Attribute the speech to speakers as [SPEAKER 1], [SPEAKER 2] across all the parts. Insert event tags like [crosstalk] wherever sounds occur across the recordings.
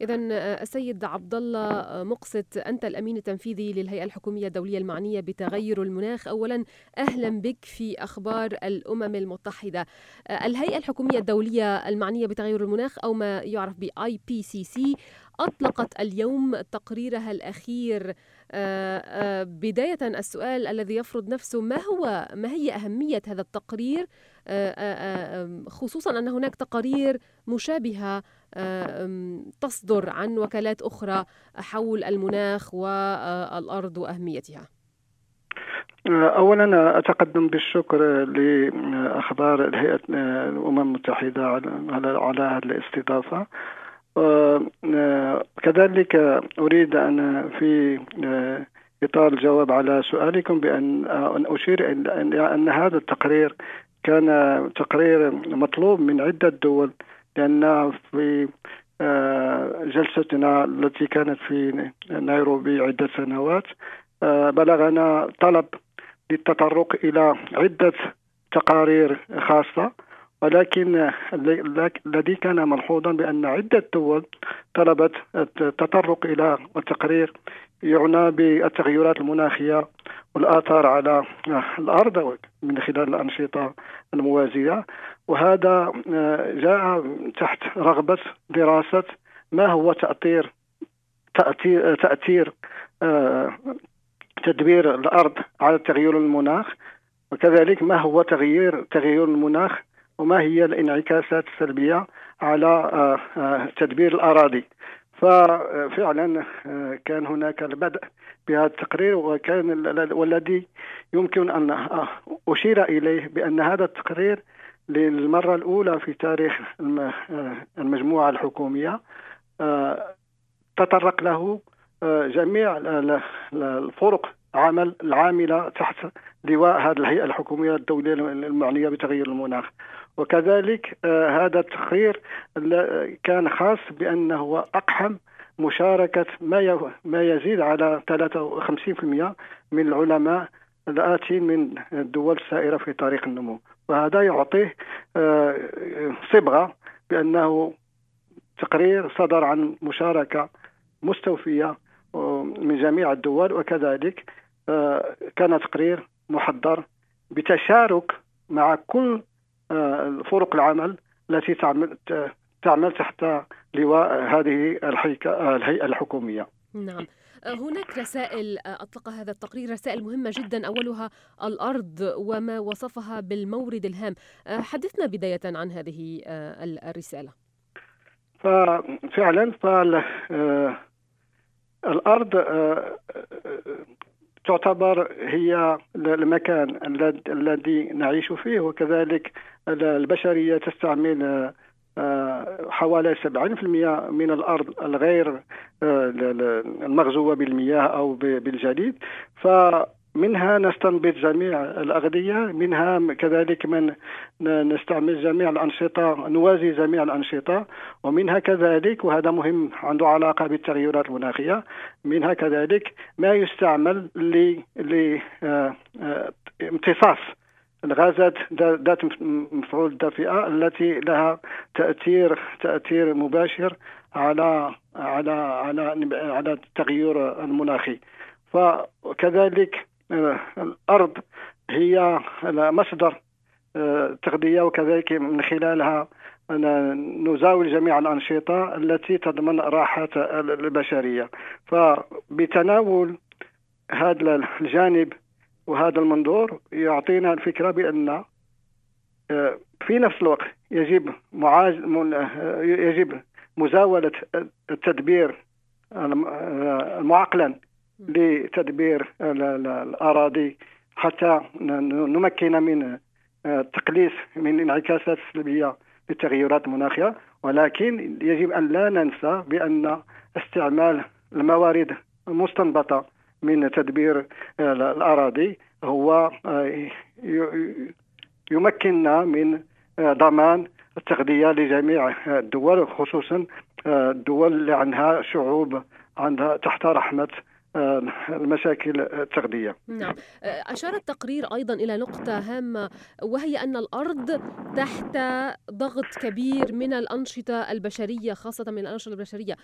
[SPEAKER 1] إذا السيد عبد الله مقسط أنت الأمين التنفيذي للهيئة الحكومية الدولية المعنية بتغير المناخ. أولا أهلا بك في أخبار الأمم المتحدة. الهيئة الحكومية الدولية المعنية بتغير المناخ أو ما يعرف ب IPCC أطلقت اليوم تقريرها الأخير. بداية السؤال الذي يفرض نفسه ما هو ما هي أهمية هذا التقرير؟ خصوصا أن هناك تقارير مشابهة تصدر عن وكالات أخرى حول المناخ والأرض وأهميتها.
[SPEAKER 2] اولا أتقدم بالشكر لأخبار الهيئة الأمم المتحدة على على هذه الاستضافة. كذلك أريد أن في إطار الجواب على سؤالكم بأن ان أشير أن هذا التقرير كان تقرير مطلوب من عدة دول لأن في آه، جلستنا التي كانت في نيروبي عدة سنوات آه، بلغنا طلب للتطرق إلى عدة تقارير خاصة. ولكن الذي كان ملحوظا بأن عدة دول طلبت التطرق إلى التقرير يعنى بالتغيرات المناخية والآثار على الأرض من خلال الأنشطة الموازية. وهذا جاء تحت رغبة دراسة ما هو تأثير تأثير, تأثير آه، تدبير الأرض على تغيير المناخ وكذلك ما هو تغيير تغيير المناخ وما هي الانعكاسات السلبية على آه، تدبير الأراضي. ففعلا كان هناك البدء بهذا التقرير وكان والذي يمكن أن أشير إليه بأن هذا التقرير للمرة الأولى في تاريخ المجموعة الحكومية تطرق له جميع الفرق عمل العاملة تحت لواء هذه الهيئة الحكومية الدولية المعنية بتغيير المناخ. وكذلك هذا التقرير كان خاص بأنه أقحم مشاركة ما ما يزيد على 53% من العلماء الآتين من الدول السائرة في طريق النمو. وهذا يعطيه آه، صبغة بأنه تقرير صدر عن مشاركة مستوفية آه، من جميع الدول. وكذلك آه، كان تقرير محضر بتشارك مع كل فرق العمل التي تعمل تعمل تحت لواء هذه الهيئة الحكومية.
[SPEAKER 1] نعم. هناك رسائل أطلق هذا التقرير رسائل مهمة جدا. أولها الأرض وما وصفها بالمورد الهام. حدثنا بداية عن هذه الرسالة.
[SPEAKER 2] ففعلا فال الأرض تعتبر هي المكان الذي نعيش فيه وكذلك البشرية تستعمل حوالي 70% من الأرض الغير آه، المغزوه بالمياه أو بالجليد. فمنها نستنبط جميع الأغذية منها كذلك من نستعمل جميع الأنشطة نوازي جميع الأنشطة ومنها كذلك وهذا مهم عنده علاقة بالتغيرات المناخية منها كذلك ما يستعمل لامتصاص الغازات ذات مفعول الدافئه التي لها تاثير تأثير مباشر على على على على التغير المناخي. فكذلك آه، الأرض هي مصدر آه، تغذية وكذلك من خلالها نزاول جميع الأنشطة التي تضمن راحة البشرية. فبتناول هذا الجانب وهذا المنظور يعطينا الفكرة بأن آه، في نفس الوقت يجب معاج آه، يجب مزاولة التدبير المعقلا لتدبير الأراضي حتى نمكن من التقليص آه، من الانعكاسات السلبية للتغيرات المناخية. ولكن يجب أن لا ننسى بأن استعمال الموارد المستنبطة من تدبير الأراضي هو آه، يمكننا من آه، ضمان التغذية لجميع الدول خصوصا آه، الدول اللي عندها شعوب عندها تحت رحمة المشاكل التغذية.
[SPEAKER 1] نعم. أشار التقرير أيضا إلى نقطة هامة وهي أن الأرض تحت ضغط كبير من الأنشطة البشرية خاصة من الأنشطة البشرية.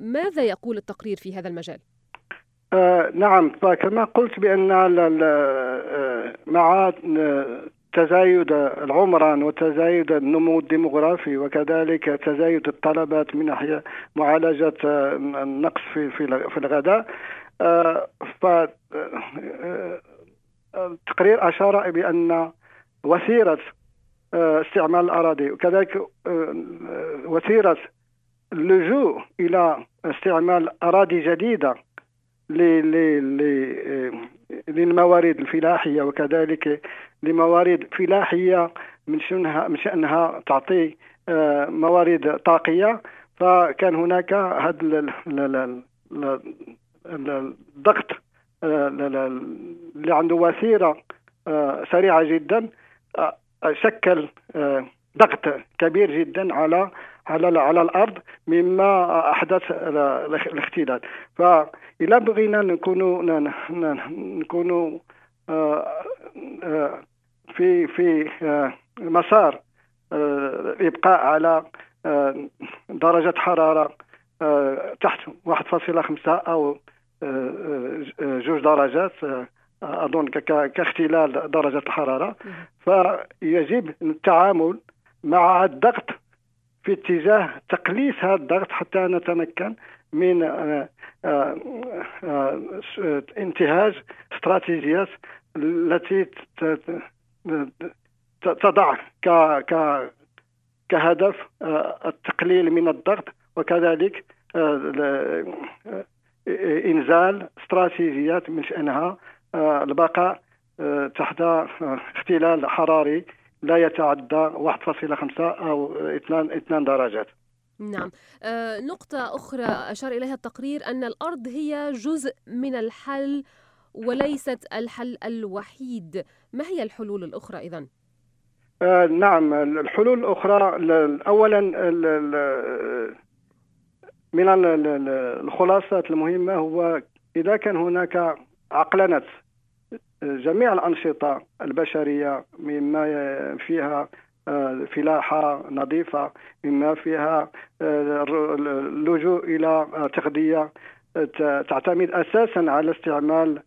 [SPEAKER 1] ماذا يقول التقرير في هذا المجال؟
[SPEAKER 2] آه نعم. فكما قلت بأن مع تزايد العمران وتزايد النمو الديمغرافي وكذلك تزايد الطلبات من ناحيه معالجة النقص في في الغذاء. التقرير أشار بأن وثيره استعمال الأراضي وكذلك وثيره اللجوء إلى استعمال أراضي جديدة للموارد الفلاحية وكذلك لموارد فلاحية من شأنها من شأنها تعطي آه، موارد طاقية. فكان هناك هذا الضغط آه، اللي عنده وثيره آه، سريعة جدا شكل ضغط كبير جدا على على على الأرض مما أحدث الاختلال. فإذا بغينا نكونوا نكونوا في في آه، مسار الابقاء آه، على آه، درجة حرارة تحت 1.5 أو جوج درجات أظن كاختلال درجة الحرارة. فيجب التعامل مع الضغط في اتجاه تقليص هذا الضغط حتى نتمكن من انتهاج استراتيجيات التي تضع ك ك كهدف آه، التقليل من الضغط وكذلك آه، آه، إنزال استراتيجيات من شأنها البقاء تحت اختلال حراري لا يتعدى 1.5 أو 2 2 درجات.
[SPEAKER 1] نعم نقطة أخرى أشار إليها التقرير أن الأرض هي جزء من الحل وليست الحل الوحيد ما هي الحلول الأخرى إذا؟
[SPEAKER 2] آه نعم الحلول الأخرى أولا من الخلاصات المهمة هو إذا كان هناك عقلنة جميع الأنشطة البشرية مما فيها آه، فلاحة نظيفة مما فيها آه، اللجوء إلى تغذية تعتمد أساسا على استعمال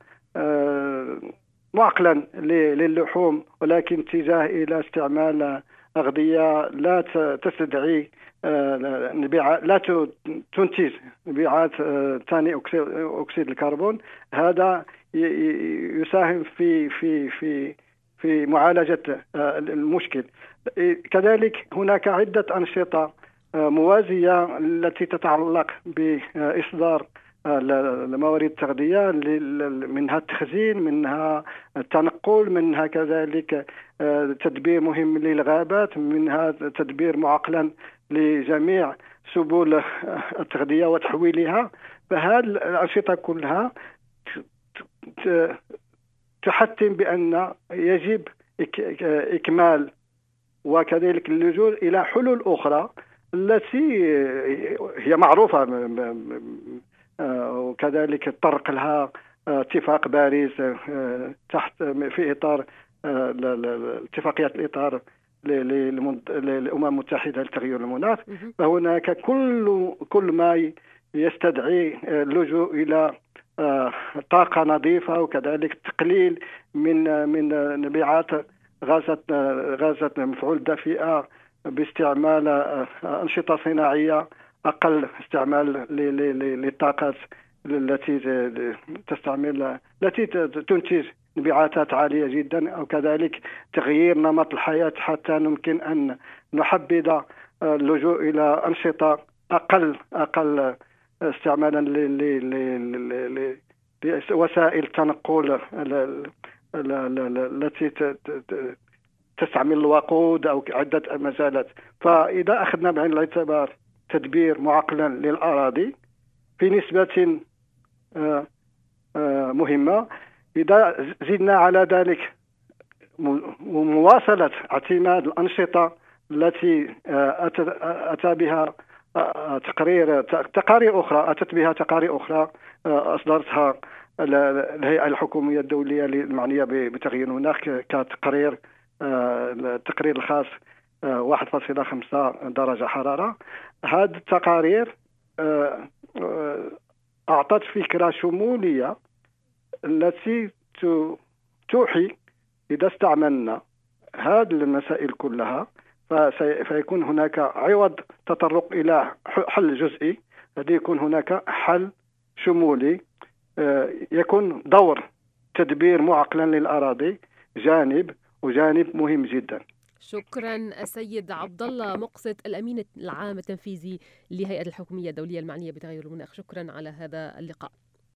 [SPEAKER 2] معقلا للحوم ولكن اتجاه إلى استعمال أغذية لا تستدعي آه، لا تنتج انبعاث آه، ثاني أكسيد الكربون. هذا يساهم في في في في معالجة آه، المشكل. كذلك هناك عدة أنشطة موازية التي تتعلق بإصدار الموارد التغذية منها التخزين منها التنقل منها كذلك آه، تدبير مهم للغابات منها تدبير معقلا لجميع سبل [laughs] التغذية وتحويلها. فهذه الأنشطة كلها تحتم بأن يجب إكمال وكذلك اللجوء إلى حلول أخرى التي هي معروفة آه، وكذلك طرق لها آه، اتفاق باريس آه، تحت في إطار اتفاقيه الإطار للأمم المتحدة لتغيير المناخ. فهناك كل كل ما يستدعي اللجوء إلى طاقة نظيفة وكذلك تقليل من من انبعاث غازات غازات مفعول دافئه باستعمال أنشطة صناعية أقل استعمال للطاقات التي تستعمل التي تنتج انبعاثات عالية جدا أو كذلك تغيير نمط الحياة حتى يمكن أن نحبذ اللجوء إلى أنشطة أقل أقل استعمالا لوسائل التنقل التي تستعمل الوقود أو عدة مجالات. فإذا أخذنا بعين الاعتبار تدبير معقلا للأراضي في نسبة آه، آه، مهمة. إذا زدنا على ذلك مواصلة اعتماد الأنشطة التي آه، أتى بها تقرير تقارير أخرى أتت بها تقارير أخرى أصدرتها الهيئة الحكومية الدولية المعنيه بتغيير المناخ كتقرير التقرير الخاص 1.5 درجة حرارة. هذه التقارير أعطت فكرة شمولية التي توحي إذا استعملنا هذه المسائل كلها. فسيكون هناك عوض تطرق إلى حل جزئي. قد يكون هناك حل شمولي. آه، يكون دور تدبير معقلا للأراضي جانب وجانب مهم جدا.
[SPEAKER 1] شكرا السيد عبد الله مقسط الأمين العام التنفيذي لهيئة الحكومية الدولية المعنية بتغير المناخ. شكرا على هذا اللقاء.